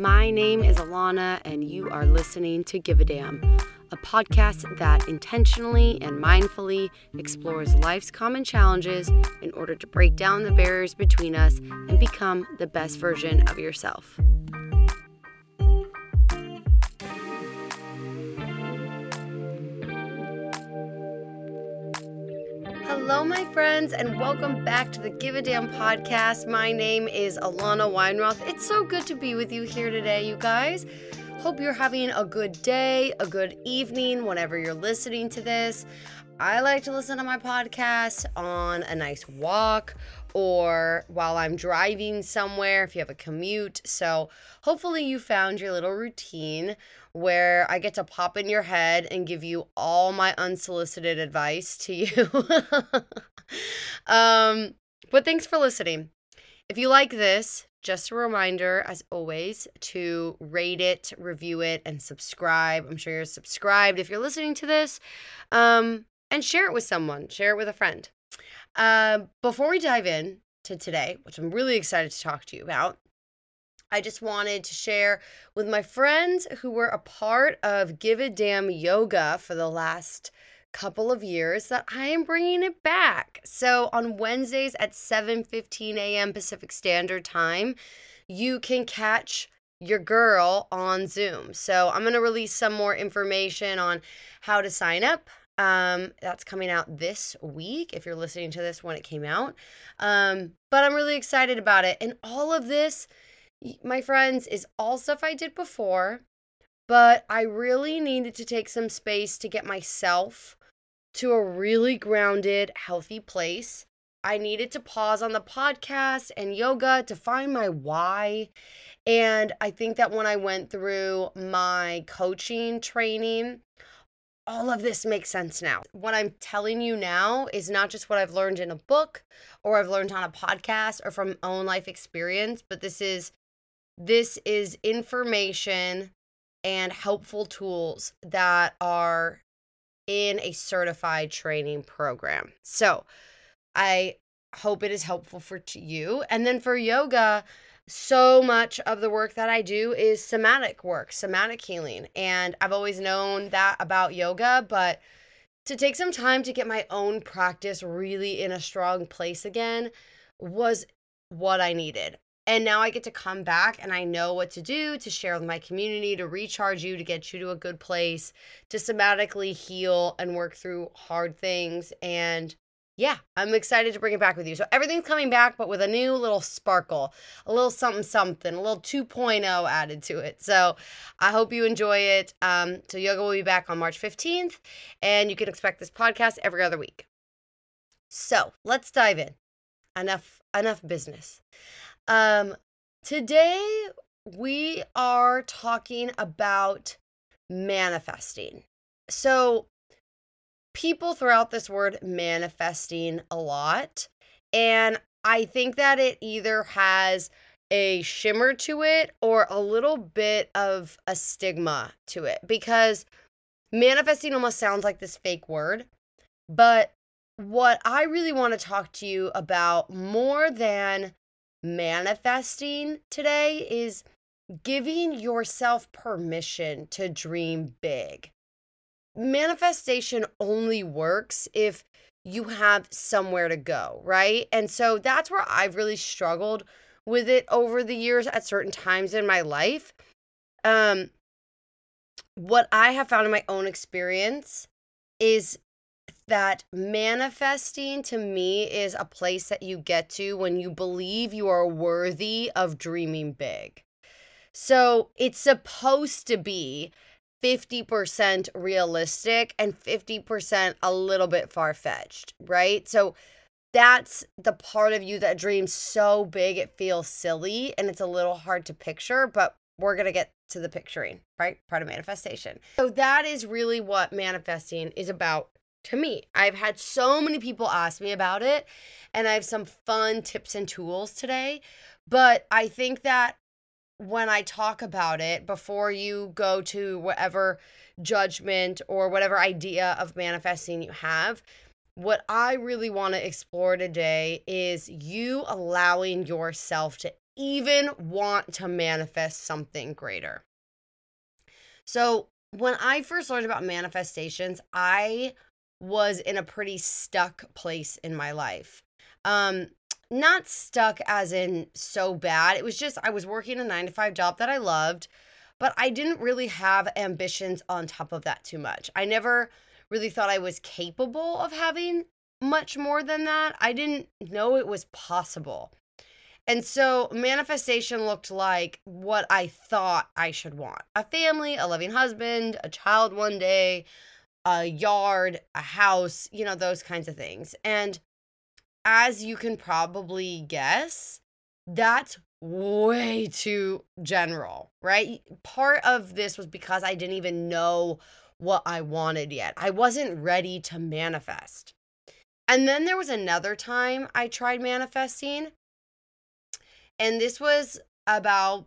My name is Alana, and you are listening to Give a Damn, a podcast that intentionally and mindfully explores life's common challenges in order to break down the barriers between us and become the best version of yourself. Friends, and welcome back to the Give a Damn podcast. My name is Alana Weinroth. It's so good to be with you here today, you guys. Hope you're having a good day, a good evening, whenever you're listening to this. I like to listen to my podcast on a nice walk or while I'm driving somewhere if you have a commute. So, hopefully, you found your little routine where I get to pop in your head and give you all my unsolicited advice to you. um, but thanks for listening. If you like this, just a reminder, as always, to rate it, review it, and subscribe. I'm sure you're subscribed if you're listening to this. Um, and share it with someone, share it with a friend. Uh, before we dive in to today, which I'm really excited to talk to you about, I just wanted to share with my friends who were a part of Give a Damn Yoga for the last couple of years that I am bringing it back. So on Wednesdays at 7:15 a.m. Pacific Standard Time, you can catch your girl on Zoom. So I'm going to release some more information on how to sign up. Um, that's coming out this week if you're listening to this when it came out. Um, but I'm really excited about it. And all of this my friends, is all stuff I did before, but I really needed to take some space to get myself to a really grounded, healthy place. I needed to pause on the podcast and yoga to find my why. And I think that when I went through my coaching training, all of this makes sense now. What I'm telling you now is not just what I've learned in a book or I've learned on a podcast or from own life experience, but this is this is information and helpful tools that are in a certified training program. So, I hope it is helpful for you. And then for yoga, so much of the work that I do is somatic work, somatic healing. And I've always known that about yoga, but to take some time to get my own practice really in a strong place again was what I needed. And now I get to come back and I know what to do to share with my community, to recharge you, to get you to a good place, to somatically heal and work through hard things. And yeah, I'm excited to bring it back with you. So everything's coming back, but with a new little sparkle, a little something, something, a little 2.0 added to it. So I hope you enjoy it. Um, so yoga will be back on March 15th, and you can expect this podcast every other week. So let's dive in. Enough, enough business. Um, today we are talking about manifesting. So, people throughout this word manifesting a lot. And I think that it either has a shimmer to it or a little bit of a stigma to it because manifesting almost sounds like this fake word. But what I really want to talk to you about more than manifesting today is giving yourself permission to dream big. Manifestation only works if you have somewhere to go, right? And so that's where I've really struggled with it over the years at certain times in my life. Um what I have found in my own experience is that manifesting to me is a place that you get to when you believe you are worthy of dreaming big. So it's supposed to be 50% realistic and 50% a little bit far fetched, right? So that's the part of you that dreams so big it feels silly and it's a little hard to picture, but we're going to get to the picturing, right? Part of manifestation. So that is really what manifesting is about to me. I've had so many people ask me about it, and I have some fun tips and tools today. But I think that when I talk about it, before you go to whatever judgment or whatever idea of manifesting you have, what I really want to explore today is you allowing yourself to even want to manifest something greater. So, when I first learned about manifestations, I was in a pretty stuck place in my life. Um, not stuck as in so bad. It was just I was working a 9 to 5 job that I loved, but I didn't really have ambitions on top of that too much. I never really thought I was capable of having much more than that. I didn't know it was possible. And so manifestation looked like what I thought I should want a family, a loving husband, a child one day, a yard, a house, you know, those kinds of things. And as you can probably guess, that's way too general, right? Part of this was because I didn't even know what I wanted yet. I wasn't ready to manifest. And then there was another time I tried manifesting and this was about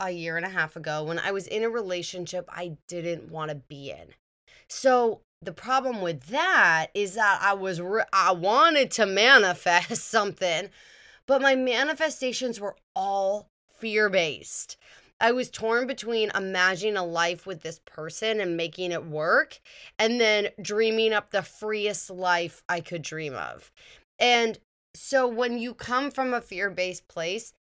a year and a half ago when I was in a relationship I didn't want to be in. So the problem with that is that I was re- I wanted to manifest something, but my manifestations were all fear-based. I was torn between imagining a life with this person and making it work and then dreaming up the freest life I could dream of. And so when you come from a fear-based place,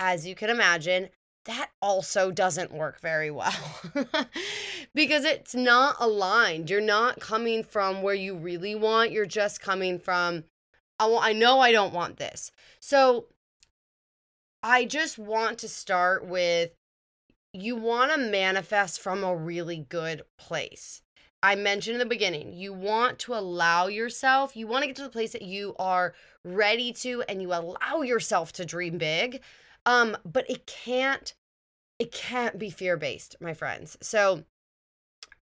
as you can imagine, that also doesn't work very well because it's not aligned. You're not coming from where you really want, you're just coming from, I, want, I know I don't want this. So I just want to start with you want to manifest from a really good place. I mentioned in the beginning, you want to allow yourself, you want to get to the place that you are ready to, and you allow yourself to dream big um, but it can't it can't be fear-based, my friends. So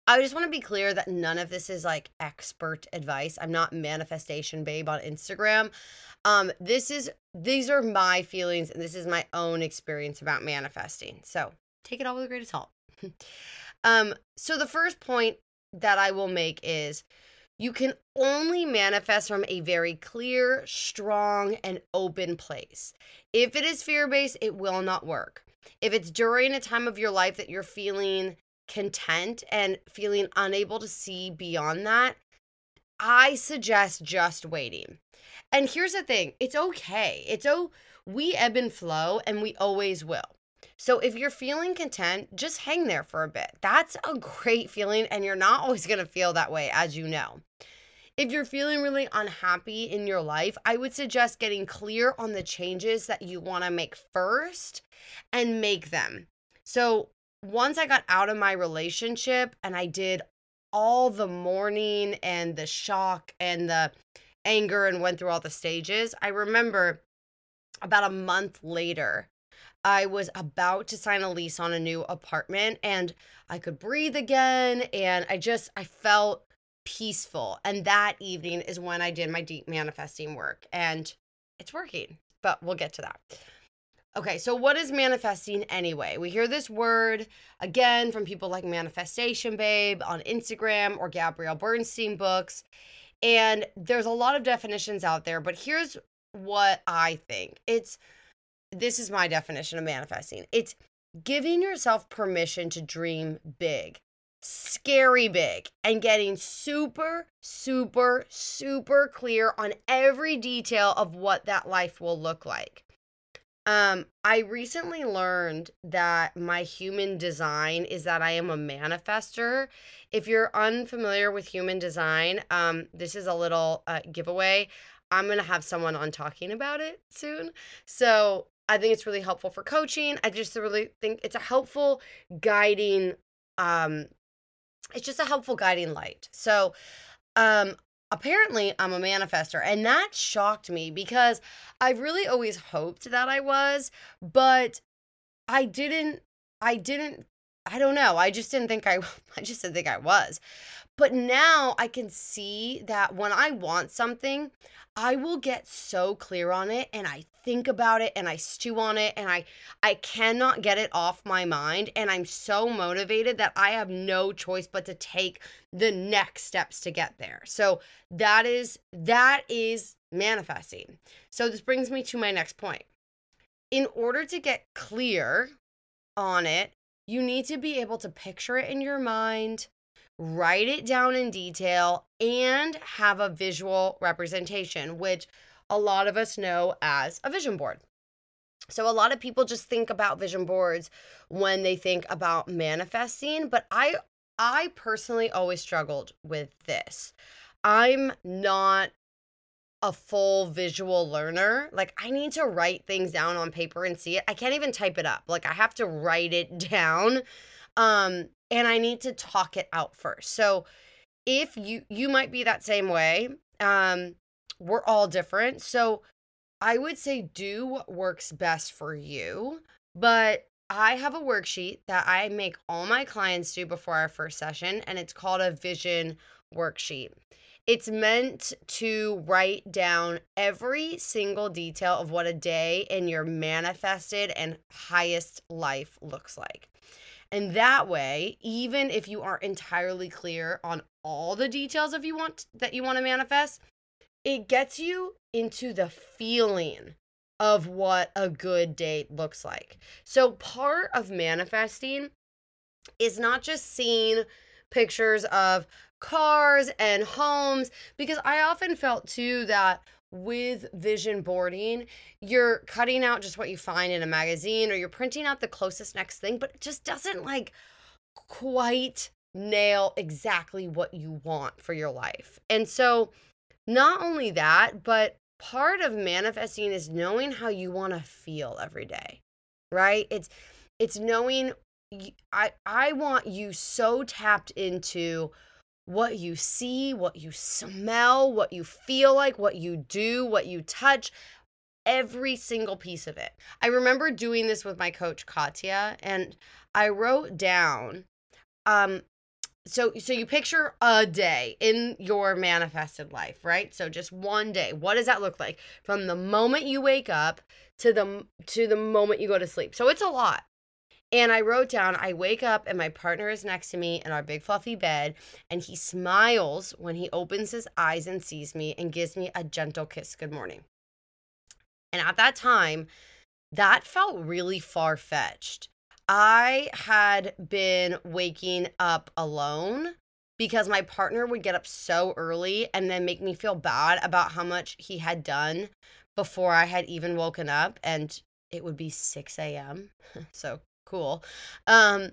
I just want to be clear that none of this is like expert advice. I'm not manifestation babe on Instagram. Um, this is these are my feelings and this is my own experience about manifesting. So take it all with a grain of salt. um, so the first point that I will make is you can only manifest from a very clear, strong, and open place. If it is fear based, it will not work. If it's during a time of your life that you're feeling content and feeling unable to see beyond that, I suggest just waiting. And here's the thing it's okay. It's oh, we ebb and flow, and we always will. So if you're feeling content, just hang there for a bit. That's a great feeling, and you're not always to feel that way, as you know. If you're feeling really unhappy in your life, I would suggest getting clear on the changes that you want to make first and make them. So once I got out of my relationship and I did all the mourning and the shock and the anger and went through all the stages, I remember about a month later, I was about to sign a lease on a new apartment and I could breathe again and I just I felt peaceful. And that evening is when I did my deep manifesting work and it's working. But we'll get to that. Okay, so what is manifesting anyway? We hear this word again from people like Manifestation Babe on Instagram or Gabrielle Bernstein books. And there's a lot of definitions out there, but here's what I think. It's this is my definition of manifesting it's giving yourself permission to dream big, scary big, and getting super, super, super clear on every detail of what that life will look like. Um, I recently learned that my human design is that I am a manifester. If you're unfamiliar with human design, um, this is a little uh, giveaway. I'm going to have someone on talking about it soon. So I think it's really helpful for coaching. I just really think it's a helpful guiding um it's just a helpful guiding light. So um apparently I'm a manifester and that shocked me because I really always hoped that I was, but I didn't I didn't I don't know. I just didn't think I I just didn't think I was. But now I can see that when I want something, I will get so clear on it and I think about it and I stew on it and I I cannot get it off my mind and I'm so motivated that I have no choice but to take the next steps to get there. So that is that is manifesting. So this brings me to my next point. in order to get clear on it, you need to be able to picture it in your mind, write it down in detail, and have a visual representation, which a lot of us know as a vision board. So, a lot of people just think about vision boards when they think about manifesting, but I I personally always struggled with this. I'm not a full visual learner. Like I need to write things down on paper and see it. I can't even type it up. Like I have to write it down. Um and I need to talk it out first. So if you you might be that same way. Um we're all different. So I would say do what works best for you, but I have a worksheet that I make all my clients do before our first session and it's called a vision worksheet. It's meant to write down every single detail of what a day in your manifested and highest life looks like. And that way, even if you aren't entirely clear on all the details of you want that you want to manifest, it gets you into the feeling of what a good date looks like. So part of manifesting is not just seeing pictures of cars and homes because I often felt too that with vision boarding, you're cutting out just what you find in a magazine or you're printing out the closest next thing, but it just doesn't like quite nail exactly what you want for your life. And so, not only that, but part of manifesting is knowing how you want to feel every day, right? It's it's knowing I I want you so tapped into what you see, what you smell, what you feel like, what you do, what you touch, every single piece of it. I remember doing this with my coach Katya and I wrote down um so so you picture a day in your manifested life, right? So just one day. What does that look like from the moment you wake up to the to the moment you go to sleep? So it's a lot. And I wrote down, I wake up and my partner is next to me in our big fluffy bed, and he smiles when he opens his eyes and sees me and gives me a gentle kiss, good morning. And at that time, that felt really far fetched. I had been waking up alone because my partner would get up so early and then make me feel bad about how much he had done before I had even woken up. And it would be 6 a.m. so cool. Um,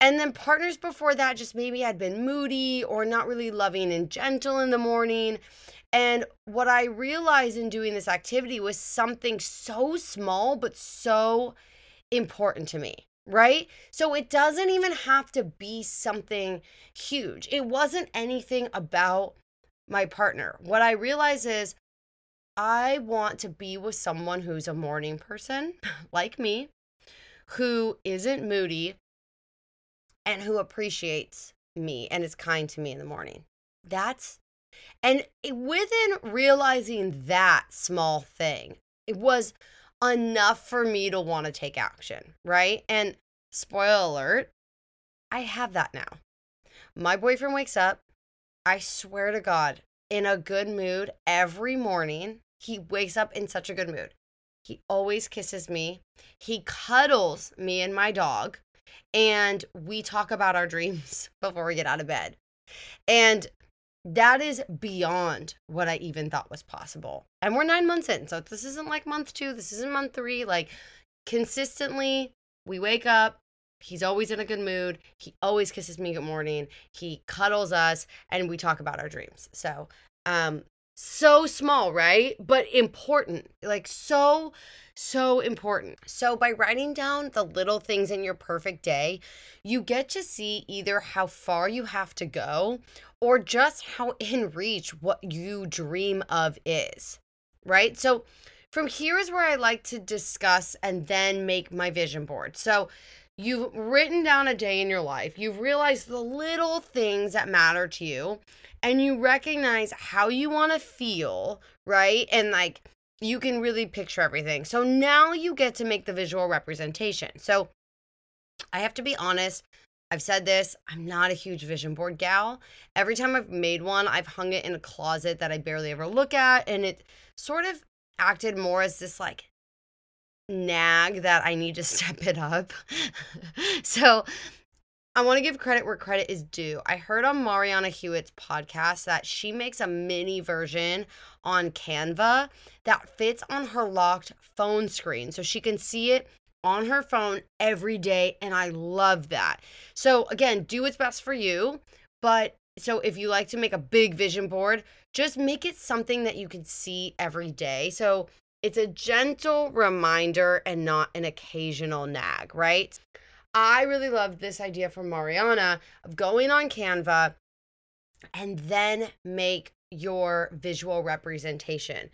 and then partners before that just maybe had been moody or not really loving and gentle in the morning. And what I realized in doing this activity was something so small, but so important to me, right? So it doesn't even have to be something huge. It wasn't anything about my partner. What I realize is I want to be with someone who's a morning person like me, who isn't moody and who appreciates me and is kind to me in the morning. That's and within realizing that small thing, it was enough for me to want to take action, right? And spoiler alert, I have that now. My boyfriend wakes up, I swear to God, in a good mood every morning. He wakes up in such a good mood. He always kisses me. He cuddles me and my dog. And we talk about our dreams before we get out of bed. And that is beyond what I even thought was possible. And we're nine months in. So this isn't like month two. This isn't month three. Like consistently, we wake up. He's always in a good mood. He always kisses me good morning. He cuddles us and we talk about our dreams. So um so small, right? But important. Like so, so important. So, by writing down the little things in your perfect day, you get to see either how far you have to go or just how in reach what you dream of is, right? So, from here is where I like to discuss and then make my vision board. So, you've written down a day in your life, you've realized the little things that matter to you and you recognize how you want to feel, right? And like you can really picture everything. So now you get to make the visual representation. So I have to be honest. I've said this, I'm not a huge vision board gal. Every time I've made one, I've hung it in a closet that I barely ever look at. And it sort of acted more as this like nag that I need to step it up. so I want to give credit where credit is due. I heard on Marianna Hewitt's podcast that she makes a mini version on Canva that fits on her locked phone screen so she can see it on her phone every day. And I love that. So, again, do what's best for you. But so if you like to make a big vision board, just make it something that you can see every day. So it's a gentle reminder and not an occasional nag, right? I really love this idea from Marianna of going on Canva and then make your visual representation.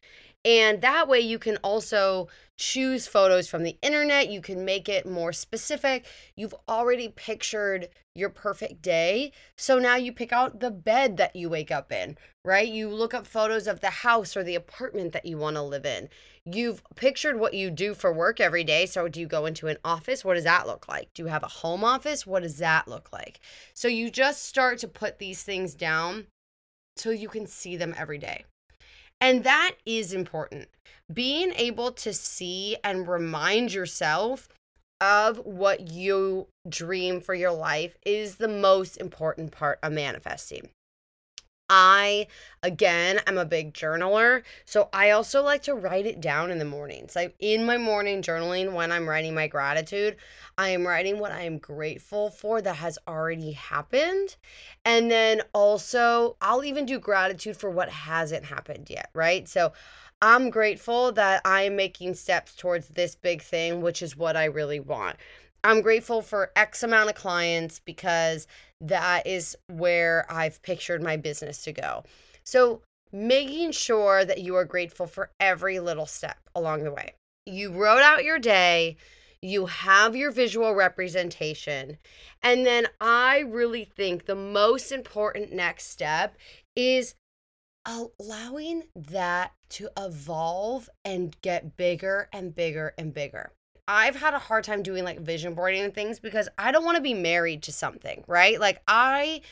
And that way you can also choose photos from the internet. You can make it more specific. You've already pictured your perfect day. So now you pick out the bed that you wake up in, right? You look up photos of the house or the apartment that you want to live in. You've pictured what you do for work every day. So do you go into an office? What does that look like? Do you have a home office? What does that look like? So you just start to put these things down so you can see them every day. And that is important. Being able to see and remind yourself of what you dream for your life is the most important part of manifesting. I, again, am a big journaler. So I also like to write it down in the mornings. Like in my morning journaling, when I'm writing my gratitude, I am writing what I am grateful for that has already happened. And then also, I'll even do gratitude for what hasn't happened yet, right? So I'm grateful that I'm making steps towards this big thing, which is what I really want. I'm grateful for X amount of clients because that is where I've pictured my business to go. So, making sure that you are grateful for every little step along the way. You wrote out your day, you have your visual representation, and then I really think the most important next step is allowing that to evolve and get bigger and bigger and bigger. I've had a hard time doing like vision boarding and things because I don't want to be married to something, right? Like I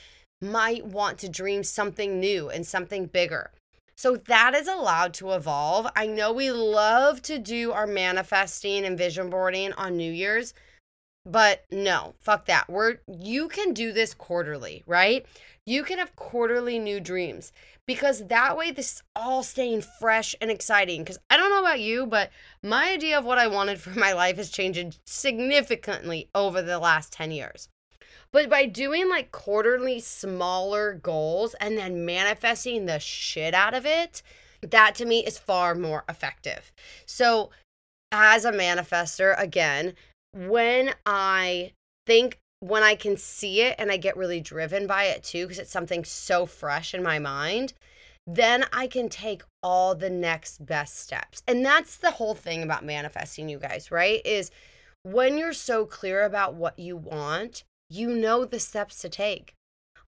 might want to dream something new and something bigger. So that is allowed to evolve. I know we love to do our manifesting and vision boarding on New Year's, but no, fuck that. We're you can do this quarterly, right? You can have quarterly new dreams because that way this is all staying fresh and exciting. Because I don't know about you, but my idea of what I wanted for my life has changed significantly over the last 10 years. But by doing like quarterly smaller goals and then manifesting the shit out of it, that to me is far more effective. So, as a manifester, again, when I think when I can see it and I get really driven by it too, because it's something so fresh in my mind, then I can take all the next best steps. And that's the whole thing about manifesting, you guys, right? Is when you're so clear about what you want, you know the steps to take.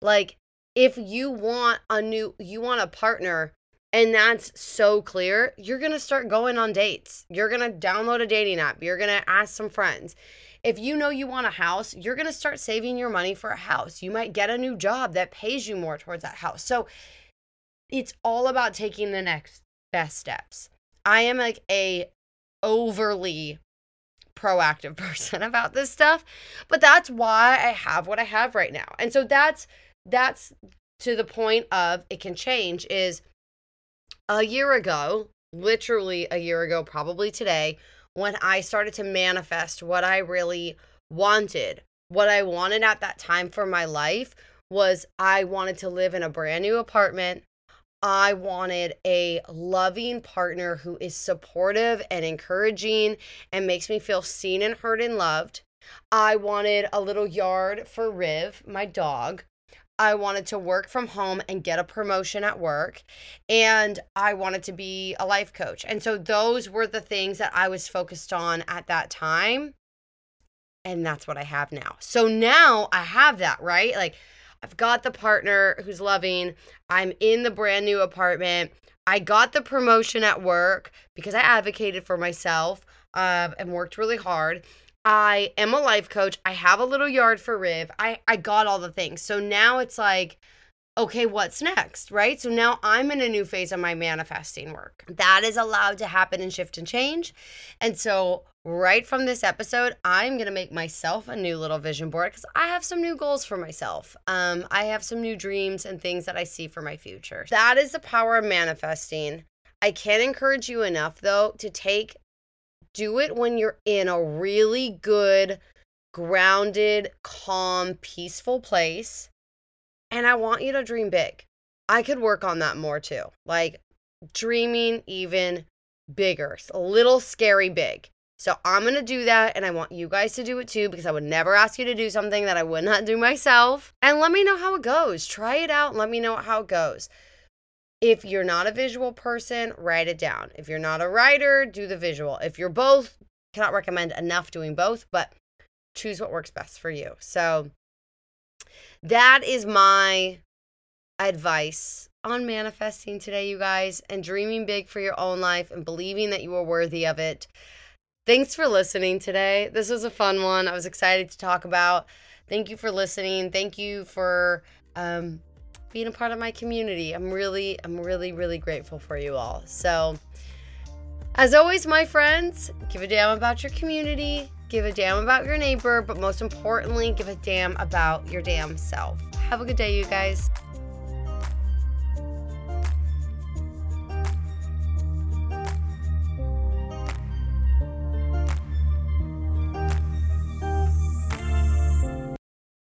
Like, if you want a new, you want a partner, and that's so clear, you're gonna start going on dates. You're gonna download a dating app. You're gonna ask some friends if you know you want a house, you're going to start saving your money for a house. You might get a new job that pays you more towards that house. So it's all about taking the next best steps. I am like a overly proactive person about this stuff, but that's why I have what I have right now. And so that's that's to the point of it can change is a year ago, literally a year ago, probably today, when I started to manifest what I really wanted. What I wanted at that time for my life was I wanted to live in a brand new apartment. I wanted a loving partner who is supportive and encouraging and makes me feel seen and heard and loved. I wanted a little yard for Riv, my dog. I wanted to work from home and get a promotion at work. And I wanted to be a life coach. And so those were the things that I was focused on at that time. And that's what I have now. So now I have that, right? Like I've got the partner who's loving. I'm in the brand new apartment. I got the promotion at work because I advocated for myself uh, and worked really hard. I am a life coach. I have a little yard for Riv. I I got all the things. So now it's like okay, what's next, right? So now I'm in a new phase of my manifesting work. That is allowed to happen and shift and change. And so, right from this episode, I'm going to make myself a new little vision board because I have some new goals for myself. Um, I have some new dreams and things that I see for my future. That is the power of manifesting. I can't encourage you enough, though, to take, do it when you're in a really good, grounded, calm, peaceful place and I want you to dream big. I could work on that more too. Like dreaming even bigger, a little scary big. So I'm going to do that and I want you guys to do it too because I would never ask you to do something that I would not do myself. And let me know how it goes. Try it out let me know how it goes. If you're not a visual person, write it down. If you're not a writer, do the visual. If you're both, cannot recommend enough doing both, but choose what works best for you. So that is my advice on manifesting today, you guys, and dreaming big for your own life and believing that you are worthy of it. Thanks for listening today. This was a fun one. I was excited to talk about. Thank you for listening. Thank you for um, being a part of my community. I'm really, I'm really, really grateful for you all. So, as always, my friends, give a damn about your community, give a damn about your neighbor, but most importantly, give a damn about your damn self. Have a good day, you guys.